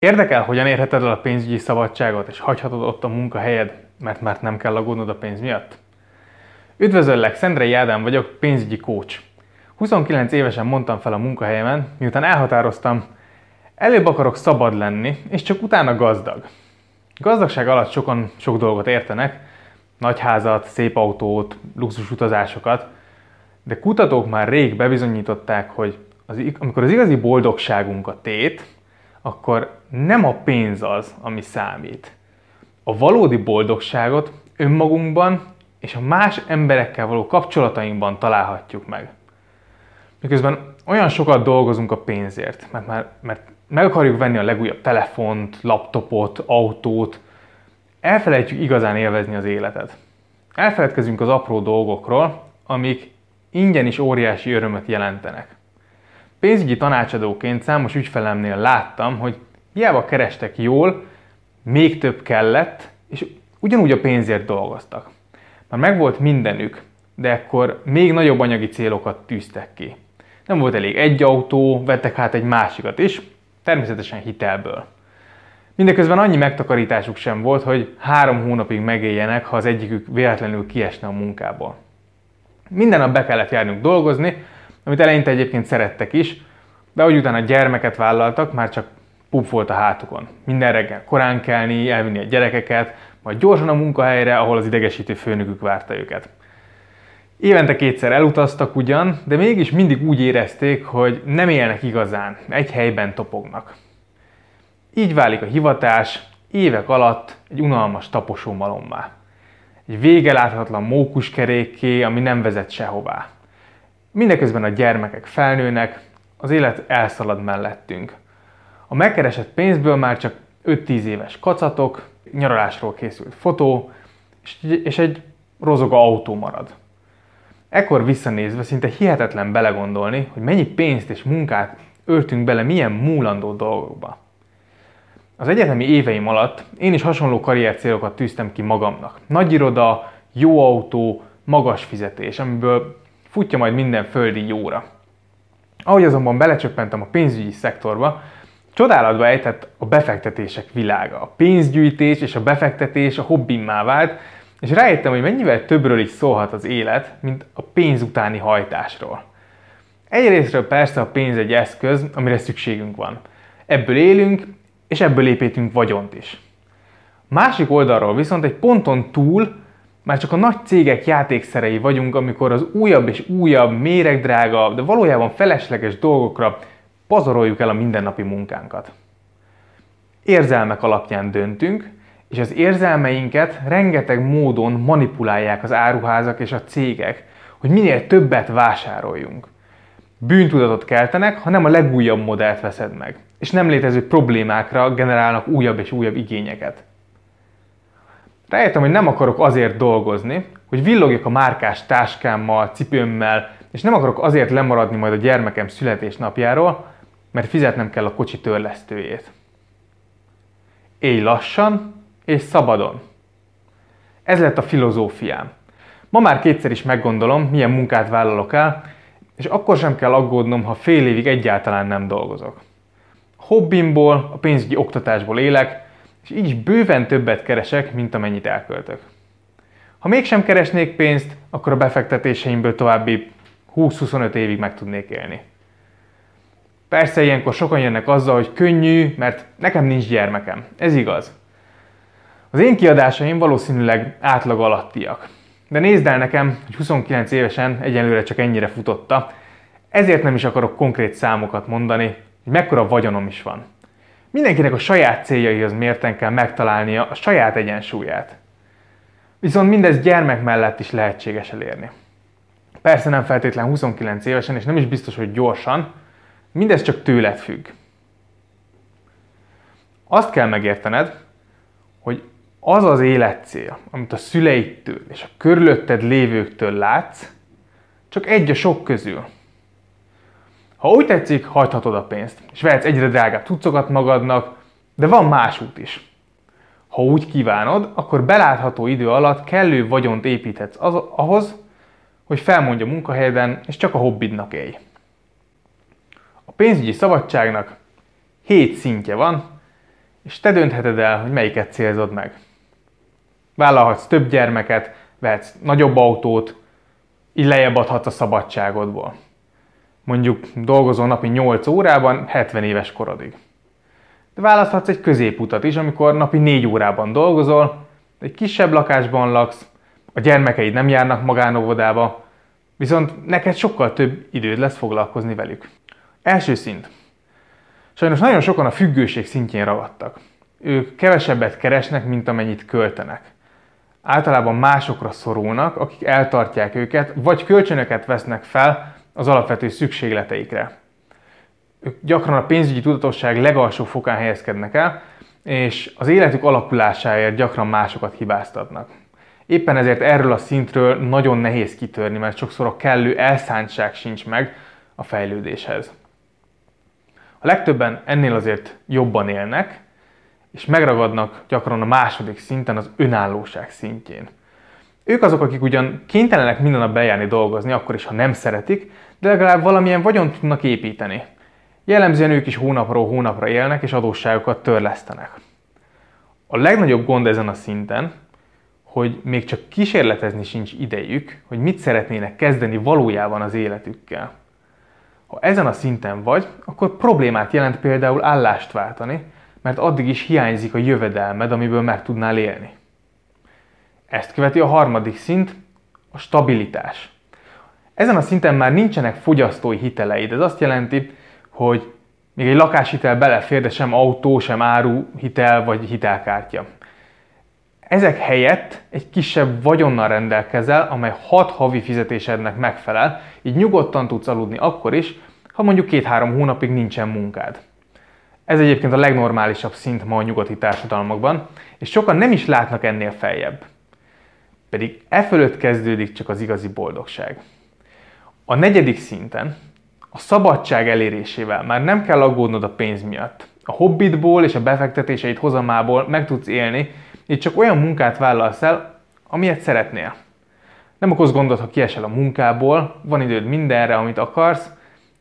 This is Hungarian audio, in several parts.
Érdekel, hogyan érheted el a pénzügyi szabadságot, és hagyhatod ott a munkahelyed, mert már nem kell aggódnod a pénz miatt? Üdvözöllek, Szendrei Ádám vagyok, pénzügyi coach. 29 évesen mondtam fel a munkahelyemen, miután elhatároztam, előbb akarok szabad lenni, és csak utána gazdag. Gazdagság alatt sokan sok dolgot értenek, nagy házat, szép autót, luxus utazásokat, de kutatók már rég bebizonyították, hogy az, amikor az igazi boldogságunk a tét, akkor nem a pénz az, ami számít. A valódi boldogságot önmagunkban és a más emberekkel való kapcsolatainkban találhatjuk meg. Miközben olyan sokat dolgozunk a pénzért, mert, már, mert meg akarjuk venni a legújabb telefont, laptopot, autót, elfelejtjük igazán élvezni az életet. Elfeledkezünk az apró dolgokról, amik ingyen is óriási örömöt jelentenek. Pénzügyi tanácsadóként számos ügyfelemnél láttam, hogy hiába kerestek jól, még több kellett, és ugyanúgy a pénzért dolgoztak. Már megvolt mindenük, de akkor még nagyobb anyagi célokat tűztek ki. Nem volt elég egy autó, vettek hát egy másikat is, természetesen hitelből. Mindeközben annyi megtakarításuk sem volt, hogy három hónapig megéljenek, ha az egyikük véletlenül kiesne a munkából. Minden nap be kellett járnunk dolgozni, amit eleinte egyébként szerettek is, de ahogy utána gyermeket vállaltak, már csak pup volt a hátukon. Minden reggel korán kelni, elvinni a gyerekeket, majd gyorsan a munkahelyre, ahol az idegesítő főnökük várta őket. Évente kétszer elutaztak ugyan, de mégis mindig úgy érezték, hogy nem élnek igazán, egy helyben topognak. Így válik a hivatás évek alatt egy unalmas taposó malommá. Egy vége láthatatlan mókuskerékké, ami nem vezet sehová. Mindeközben a gyermekek felnőnek, az élet elszalad mellettünk. A megkeresett pénzből már csak 5-10 éves kacatok, nyaralásról készült fotó, és egy rozoga autó marad. Ekkor visszanézve szinte hihetetlen belegondolni, hogy mennyi pénzt és munkát öltünk bele milyen múlandó dolgokba. Az egyetemi éveim alatt én is hasonló karriercélokat tűztem ki magamnak. Nagy iroda, jó autó, magas fizetés, amiből futja majd minden földi jóra. Ahogy azonban belecsöppentem a pénzügyi szektorba, csodálatba ejtett a befektetések világa. A pénzgyűjtés és a befektetés a hobbimmá vált, és rájöttem, hogy mennyivel többről is szólhat az élet, mint a pénz utáni hajtásról. Egyrésztről persze a pénz egy eszköz, amire szükségünk van. Ebből élünk, és ebből építünk vagyont is. Másik oldalról viszont egy ponton túl már csak a nagy cégek játékszerei vagyunk, amikor az újabb és újabb, méregdrága, de valójában felesleges dolgokra pazaroljuk el a mindennapi munkánkat. Érzelmek alapján döntünk, és az érzelmeinket rengeteg módon manipulálják az áruházak és a cégek, hogy minél többet vásároljunk. Bűntudatot keltenek, ha nem a legújabb modellt veszed meg, és nem létező problémákra generálnak újabb és újabb igényeket. Rájöttem, hogy nem akarok azért dolgozni, hogy villogjak a márkás táskámmal, cipőmmel, és nem akarok azért lemaradni majd a gyermekem születésnapjáról, mert fizetnem kell a kocsi törlesztőjét. Élj lassan és szabadon. Ez lett a filozófiám. Ma már kétszer is meggondolom, milyen munkát vállalok el, és akkor sem kell aggódnom, ha fél évig egyáltalán nem dolgozok. Hobbimból, a pénzügyi oktatásból élek, és így bőven többet keresek, mint amennyit elköltök. Ha mégsem keresnék pénzt, akkor a befektetéseimből további 20-25 évig meg tudnék élni. Persze ilyenkor sokan jönnek azzal, hogy könnyű, mert nekem nincs gyermekem. Ez igaz. Az én kiadásaim valószínűleg átlag alattiak. De nézd el nekem, hogy 29 évesen egyenlőre csak ennyire futotta, ezért nem is akarok konkrét számokat mondani, hogy mekkora vagyonom is van. Mindenkinek a saját céljaihoz mérten kell megtalálnia a saját egyensúlyát. Viszont mindez gyermek mellett is lehetséges elérni. Persze nem feltétlen 29 évesen, és nem is biztos, hogy gyorsan, mindez csak tőled függ. Azt kell megértened, hogy az az életcél, amit a szüleidtől és a körülötted lévőktől látsz, csak egy a sok közül. Ha úgy tetszik, hagyhatod a pénzt, és vehetsz egyre drágább cuccokat magadnak, de van más út is. Ha úgy kívánod, akkor belátható idő alatt kellő vagyont építhetsz az, ahhoz, hogy felmondja munkahelyeden, és csak a hobbidnak élj. A pénzügyi szabadságnak hét szintje van, és te döntheted el, hogy melyiket célzod meg. Vállalhatsz több gyermeket, vehetsz nagyobb autót, így lejjebb adhatsz a szabadságodból. Mondjuk dolgozol napi 8 órában, 70 éves korodig. De választhatsz egy középutat is, amikor napi 4 órában dolgozol, egy kisebb lakásban laksz, a gyermekeid nem járnak magánóvodába, viszont neked sokkal több időd lesz foglalkozni velük. Első szint. Sajnos nagyon sokan a függőség szintjén ragadtak. Ők kevesebbet keresnek, mint amennyit költenek. Általában másokra szorulnak, akik eltartják őket, vagy kölcsönöket vesznek fel az alapvető szükségleteikre. Ők gyakran a pénzügyi tudatosság legalsó fokán helyezkednek el, és az életük alakulásáért gyakran másokat hibáztatnak. Éppen ezért erről a szintről nagyon nehéz kitörni, mert sokszor a kellő elszántság sincs meg a fejlődéshez. A legtöbben ennél azért jobban élnek, és megragadnak gyakran a második szinten, az önállóság szintjén. Ők azok, akik ugyan kénytelenek minden nap bejárni dolgozni, akkor is, ha nem szeretik, de legalább valamilyen vagyont tudnak építeni. Jellemzően ők is hónapról hónapra élnek, és adósságokat törlesztenek. A legnagyobb gond ezen a szinten, hogy még csak kísérletezni sincs idejük, hogy mit szeretnének kezdeni valójában az életükkel. Ha ezen a szinten vagy, akkor problémát jelent például állást váltani, mert addig is hiányzik a jövedelmed, amiből meg tudnál élni. Ezt követi a harmadik szint, a stabilitás. Ezen a szinten már nincsenek fogyasztói hiteleid. Ez azt jelenti, hogy még egy lakáshitel belefér, de sem autó, sem áru hitel vagy hitelkártya. Ezek helyett egy kisebb vagyonnal rendelkezel, amely hat havi fizetésednek megfelel, így nyugodtan tudsz aludni akkor is, ha mondjuk két-három hónapig nincsen munkád. Ez egyébként a legnormálisabb szint ma a nyugati társadalmakban, és sokan nem is látnak ennél feljebb. Pedig e fölött kezdődik csak az igazi boldogság. A negyedik szinten, a szabadság elérésével már nem kell aggódnod a pénz miatt. A hobbitból és a befektetéseid hozamából meg tudsz élni, így csak olyan munkát vállalsz el, amilyet szeretnél. Nem okoz gondot, ha kiesel a munkából, van időd mindenre, amit akarsz,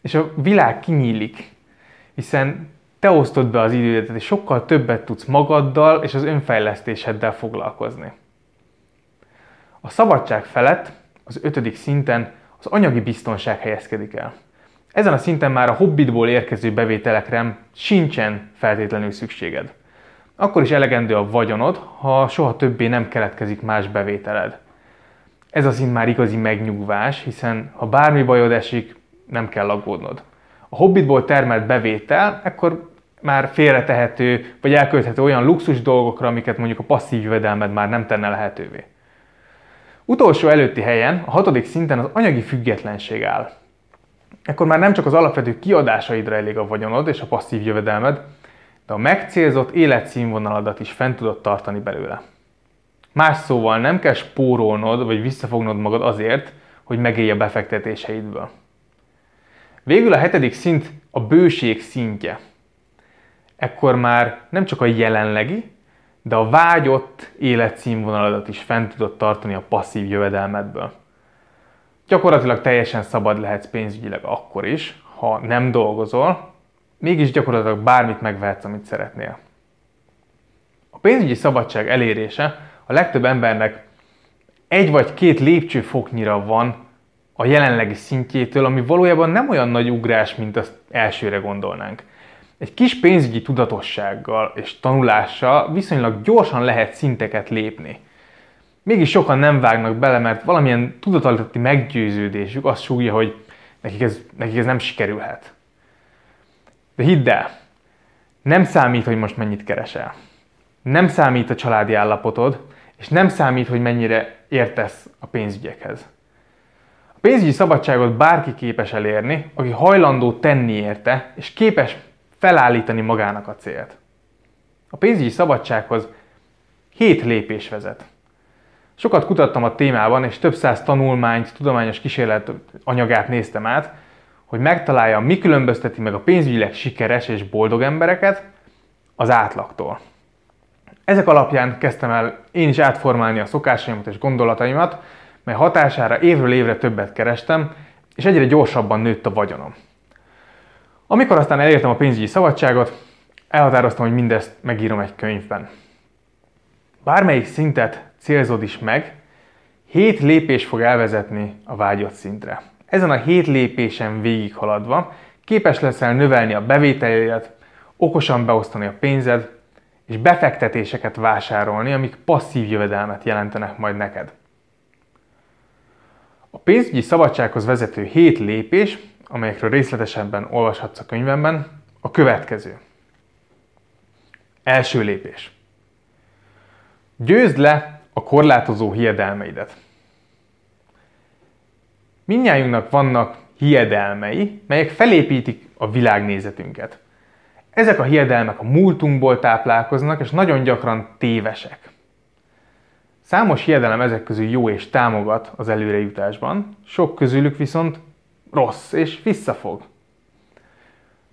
és a világ kinyílik, hiszen te osztod be az idődet, és sokkal többet tudsz magaddal és az önfejlesztéseddel foglalkozni. A szabadság felett, az ötödik szinten az anyagi biztonság helyezkedik el. Ezen a szinten már a hobbitból érkező bevételekre sincsen feltétlenül szükséged. Akkor is elegendő a vagyonod, ha soha többé nem keletkezik más bevételed. Ez a szint már igazi megnyugvás, hiszen ha bármi bajod esik, nem kell aggódnod. A hobbitból termelt bevétel ekkor már félretehető, vagy elkölthető olyan luxus dolgokra, amiket mondjuk a passzív jövedelmed már nem tenne lehetővé. Utolsó előtti helyen, a hatodik szinten az anyagi függetlenség áll. Ekkor már nem csak az alapvető kiadásaidra elég a vagyonod és a passzív jövedelmed, de a megcélzott életszínvonaladat is fent tudod tartani belőle. Más szóval nem kell spórolnod vagy visszafognod magad azért, hogy megélj a befektetéseidből. Végül a hetedik szint a bőség szintje. Ekkor már nem csak a jelenlegi, de a vágyott életszínvonaladat is fent tudod tartani a passzív jövedelmedből. Gyakorlatilag teljesen szabad lehetsz pénzügyileg akkor is, ha nem dolgozol, mégis gyakorlatilag bármit megvehetsz, amit szeretnél. A pénzügyi szabadság elérése a legtöbb embernek egy vagy két lépcsőfoknyira van a jelenlegi szintjétől, ami valójában nem olyan nagy ugrás, mint azt elsőre gondolnánk. Egy kis pénzügyi tudatossággal és tanulással viszonylag gyorsan lehet szinteket lépni. Mégis sokan nem vágnak bele, mert valamilyen tudatalatti meggyőződésük azt súgja, hogy nekik ez, nekik ez nem sikerülhet. De hidd el, nem számít, hogy most mennyit keresel. Nem számít a családi állapotod, és nem számít, hogy mennyire értesz a pénzügyekhez. A pénzügyi szabadságot bárki képes elérni, aki hajlandó tenni érte, és képes felállítani magának a célt. A pénzügyi szabadsághoz hét lépés vezet. Sokat kutattam a témában, és több száz tanulmányt, tudományos kísérlet anyagát néztem át, hogy megtalálja, mi különbözteti meg a pénzügyileg sikeres és boldog embereket az átlagtól. Ezek alapján kezdtem el én is átformálni a szokásaimat és gondolataimat, mely hatására évről évre többet kerestem, és egyre gyorsabban nőtt a vagyonom. Amikor aztán elértem a pénzügyi szabadságot, elhatároztam, hogy mindezt megírom egy könyvben. Bármelyik szintet célzod is meg, hét lépés fog elvezetni a vágyott szintre. Ezen a hét lépésen végighaladva képes leszel növelni a bevételédet, okosan beosztani a pénzed, és befektetéseket vásárolni, amik passzív jövedelmet jelentenek majd neked. A pénzügyi szabadsághoz vezető 7 lépés, amelyekről részletesebben olvashatsz a könyvemben, a következő. Első lépés. Győzd le a korlátozó hiedelmeidet. Mindnyájunknak vannak hiedelmei, melyek felépítik a világnézetünket. Ezek a hiedelmek a múltunkból táplálkoznak, és nagyon gyakran tévesek. Számos hiedelem ezek közül jó és támogat az előrejutásban, sok közülük viszont rossz és visszafog.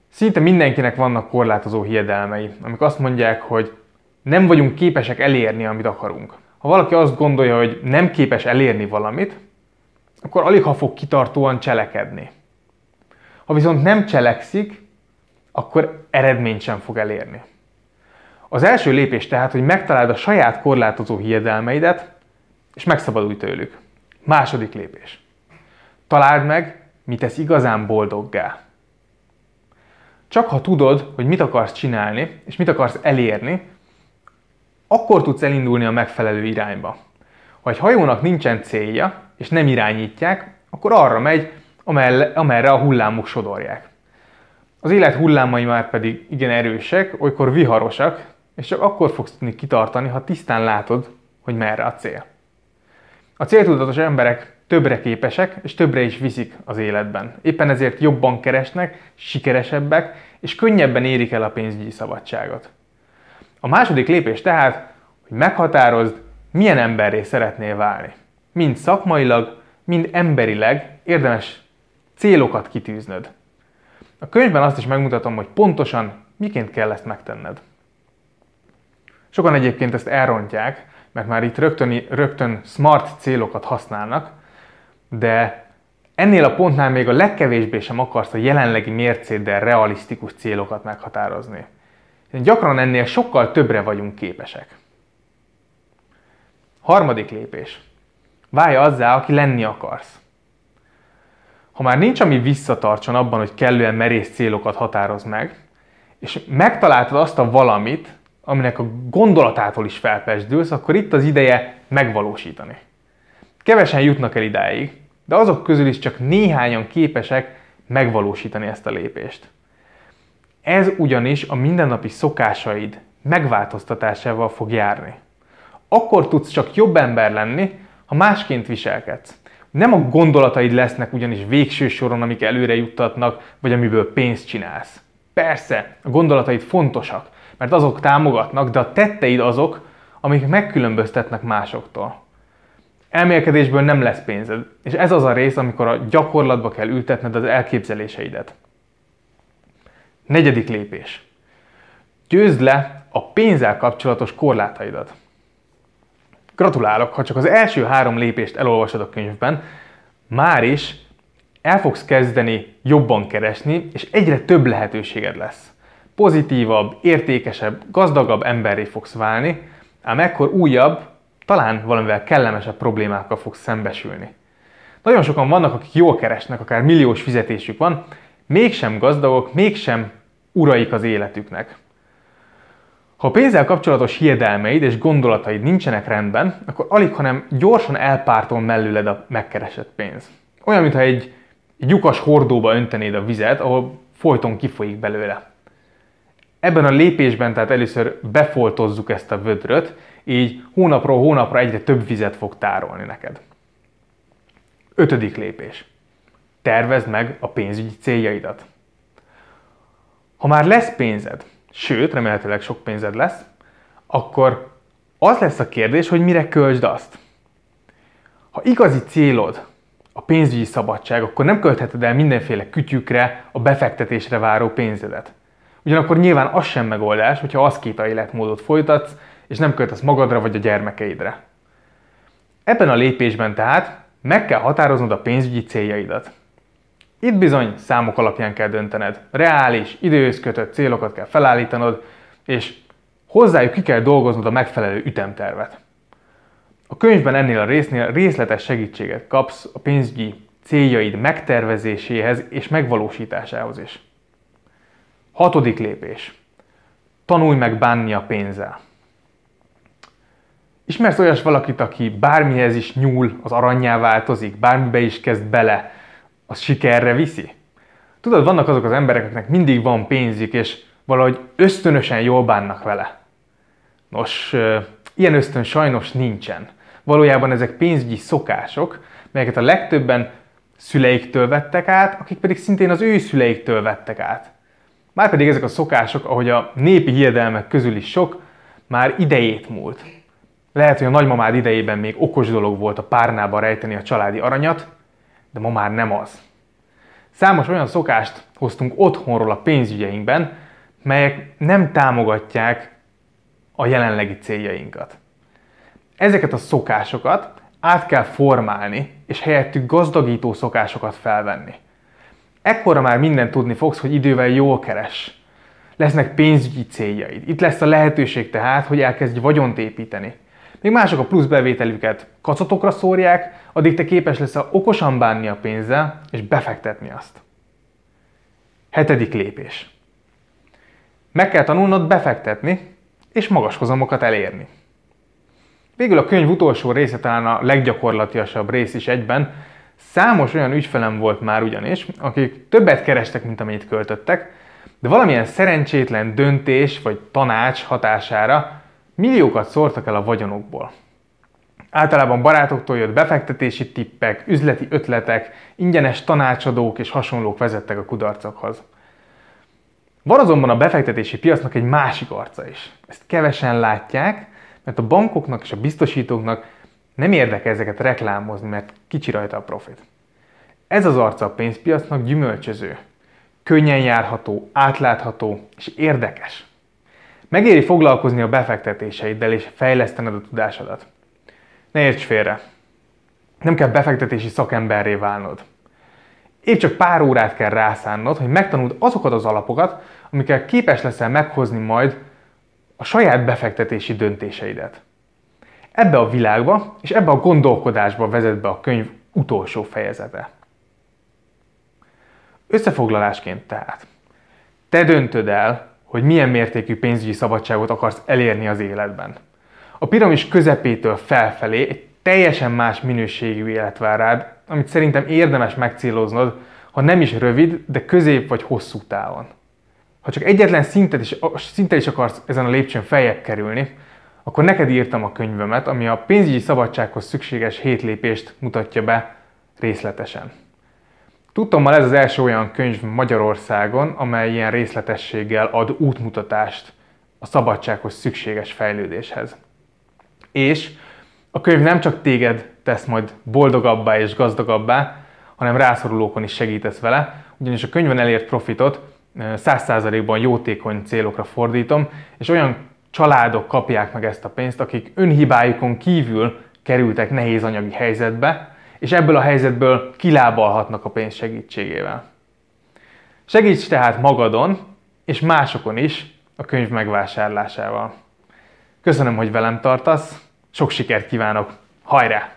Szinte mindenkinek vannak korlátozó hiedelmei, amik azt mondják, hogy nem vagyunk képesek elérni, amit akarunk. Ha valaki azt gondolja, hogy nem képes elérni valamit, akkor alig ha fog kitartóan cselekedni. Ha viszont nem cselekszik, akkor eredményt sem fog elérni. Az első lépés tehát, hogy megtaláld a saját korlátozó hiedelmeidet, és megszabadulj tőlük. Második lépés. Találd meg, mit tesz igazán boldoggá. Csak ha tudod, hogy mit akarsz csinálni, és mit akarsz elérni, akkor tudsz elindulni a megfelelő irányba. Ha egy hajónak nincsen célja, és nem irányítják, akkor arra megy, amerre a hullámok sodorják. Az élet hullámai már pedig igen erősek, olykor viharosak, és csak akkor fogsz tudni kitartani, ha tisztán látod, hogy merre a cél. A céltudatos emberek többre képesek, és többre is viszik az életben. Éppen ezért jobban keresnek, sikeresebbek, és könnyebben érik el a pénzügyi szabadságot. A második lépés tehát, hogy meghatározd, milyen emberré szeretnél válni. Mind szakmailag, mind emberileg érdemes célokat kitűznöd. A könyvben azt is megmutatom, hogy pontosan miként kell ezt megtenned. Sokan egyébként ezt elrontják, mert már itt rögtön, rögtön smart célokat használnak, de ennél a pontnál még a legkevésbé sem akarsz a jelenlegi mércéddel realisztikus célokat meghatározni. Gyakran ennél sokkal többre vagyunk képesek. Harmadik lépés. Válj azzá, aki lenni akarsz. Ha már nincs, ami visszatartson abban, hogy kellően merész célokat határoz meg, és megtaláltad azt a valamit, aminek a gondolatától is felpesdülsz, akkor itt az ideje megvalósítani. Kevesen jutnak el idáig, de azok közül is csak néhányan képesek megvalósítani ezt a lépést. Ez ugyanis a mindennapi szokásaid megváltoztatásával fog járni. Akkor tudsz csak jobb ember lenni, ha másként viselkedsz. Nem a gondolataid lesznek ugyanis végső soron, amik előre juttatnak, vagy amiből pénzt csinálsz. Persze, a gondolataid fontosak, mert azok támogatnak, de a tetteid azok, amik megkülönböztetnek másoktól. Elmélkedésből nem lesz pénzed, és ez az a rész, amikor a gyakorlatba kell ültetned az elképzeléseidet. Negyedik lépés. Győzd le a pénzzel kapcsolatos korlátaidat. Gratulálok, ha csak az első három lépést elolvasod a könyvben, már is el fogsz kezdeni jobban keresni, és egyre több lehetőséged lesz. Pozitívabb, értékesebb, gazdagabb emberré fogsz válni, ám ekkor újabb, talán valamivel kellemesebb problémákkal fogsz szembesülni. Nagyon sokan vannak, akik jól keresnek, akár milliós fizetésük van, mégsem gazdagok, mégsem uraik az életüknek. Ha a pénzzel kapcsolatos hiedelmeid és gondolataid nincsenek rendben, akkor alig, hanem gyorsan elpártol mellőled a megkeresett pénz. Olyan, mintha egy, egy lyukas hordóba öntenéd a vizet, ahol folyton kifolyik belőle. Ebben a lépésben tehát először befoltozzuk ezt a vödröt, így hónapról hónapra egyre több vizet fog tárolni neked. Ötödik lépés. Tervezd meg a pénzügyi céljaidat. Ha már lesz pénzed, sőt, remélhetőleg sok pénzed lesz, akkor az lesz a kérdés, hogy mire költsd azt. Ha igazi célod a pénzügyi szabadság, akkor nem költheted el mindenféle kütyükre, a befektetésre váró pénzedet. Ugyanakkor nyilván az sem megoldás, hogyha az két életmódot folytatsz, és nem költesz magadra vagy a gyermekeidre. Ebben a lépésben tehát meg kell határoznod a pénzügyi céljaidat. Itt bizony számok alapján kell döntened. Reális, időhöz kötött célokat kell felállítanod, és hozzájuk ki kell dolgoznod a megfelelő ütemtervet. A könyvben ennél a résznél részletes segítséget kapsz a pénzügyi céljaid megtervezéséhez és megvalósításához is. Hatodik lépés. Tanulj meg bánni a pénzzel. Ismersz olyas valakit, aki bármihez is nyúl, az aranyjá változik, bármibe is kezd bele, az sikerre viszi? Tudod, vannak azok az emberek, akiknek mindig van pénzük, és valahogy ösztönösen jól bánnak vele. Nos, ilyen ösztön sajnos nincsen. Valójában ezek pénzügyi szokások, melyeket a legtöbben szüleiktől vettek át, akik pedig szintén az ő szüleiktől vettek át. Márpedig ezek a szokások, ahogy a népi hiedelmek közül is sok, már idejét múlt. Lehet, hogy a nagymamád idejében még okos dolog volt a párnába rejteni a családi aranyat, de ma már nem az. Számos olyan szokást hoztunk otthonról a pénzügyeinkben, melyek nem támogatják a jelenlegi céljainkat. Ezeket a szokásokat át kell formálni, és helyettük gazdagító szokásokat felvenni. Ekkora már mindent tudni fogsz, hogy idővel jól keres. Lesznek pénzügyi céljaid. Itt lesz a lehetőség tehát, hogy elkezdj vagyont építeni. Még mások a plusz bevételüket kacatokra szórják, addig te képes leszel okosan bánni a pénzzel, és befektetni azt. Hetedik lépés. Meg kell tanulnod befektetni, és magas hozamokat elérni. Végül a könyv utolsó része talán a leggyakorlatiasabb rész is egyben. Számos olyan ügyfelem volt már ugyanis, akik többet kerestek, mint amennyit költöttek, de valamilyen szerencsétlen döntés vagy tanács hatására milliókat szórtak el a vagyonokból. Általában barátoktól jött befektetési tippek, üzleti ötletek, ingyenes tanácsadók és hasonlók vezettek a kudarcokhoz. Van azonban a befektetési piacnak egy másik arca is. Ezt kevesen látják, mert a bankoknak és a biztosítóknak nem érdekel ezeket reklámozni, mert kicsi rajta a profit. Ez az arca a pénzpiacnak gyümölcsöző, könnyen járható, átlátható és érdekes. Megéri foglalkozni a befektetéseiddel és fejlesztened a tudásodat. Ne érts félre! Nem kell befektetési szakemberré válnod. Épp csak pár órát kell rászánnod, hogy megtanuld azokat az alapokat, amikkel képes leszel meghozni majd a saját befektetési döntéseidet. Ebbe a világba és ebbe a gondolkodásba vezet be a könyv utolsó fejezete. Összefoglalásként tehát, te döntöd el, hogy milyen mértékű pénzügyi szabadságot akarsz elérni az életben. A piramis közepétől felfelé egy teljesen más minőségű élet vár rád, amit szerintem érdemes megcéloznod, ha nem is rövid, de közép vagy hosszú távon. Ha csak egyetlen szintet is, szintet is akarsz ezen a lépcsőn feljebb kerülni, akkor neked írtam a könyvemet, ami a pénzügyi szabadsághoz szükséges hét lépést mutatja be részletesen. Tudtommal ez az első olyan könyv Magyarországon, amely ilyen részletességgel ad útmutatást a szabadsághoz szükséges fejlődéshez. És a könyv nem csak téged tesz majd boldogabbá és gazdagabbá, hanem rászorulókon is segítesz vele, ugyanis a könyvben elért profitot 100%-ban jótékony célokra fordítom, és olyan családok kapják meg ezt a pénzt, akik önhibájukon kívül kerültek nehéz anyagi helyzetbe, és ebből a helyzetből kilábalhatnak a pénz segítségével. Segíts tehát magadon és másokon is a könyv megvásárlásával. Köszönöm, hogy velem tartasz, sok sikert kívánok, hajrá!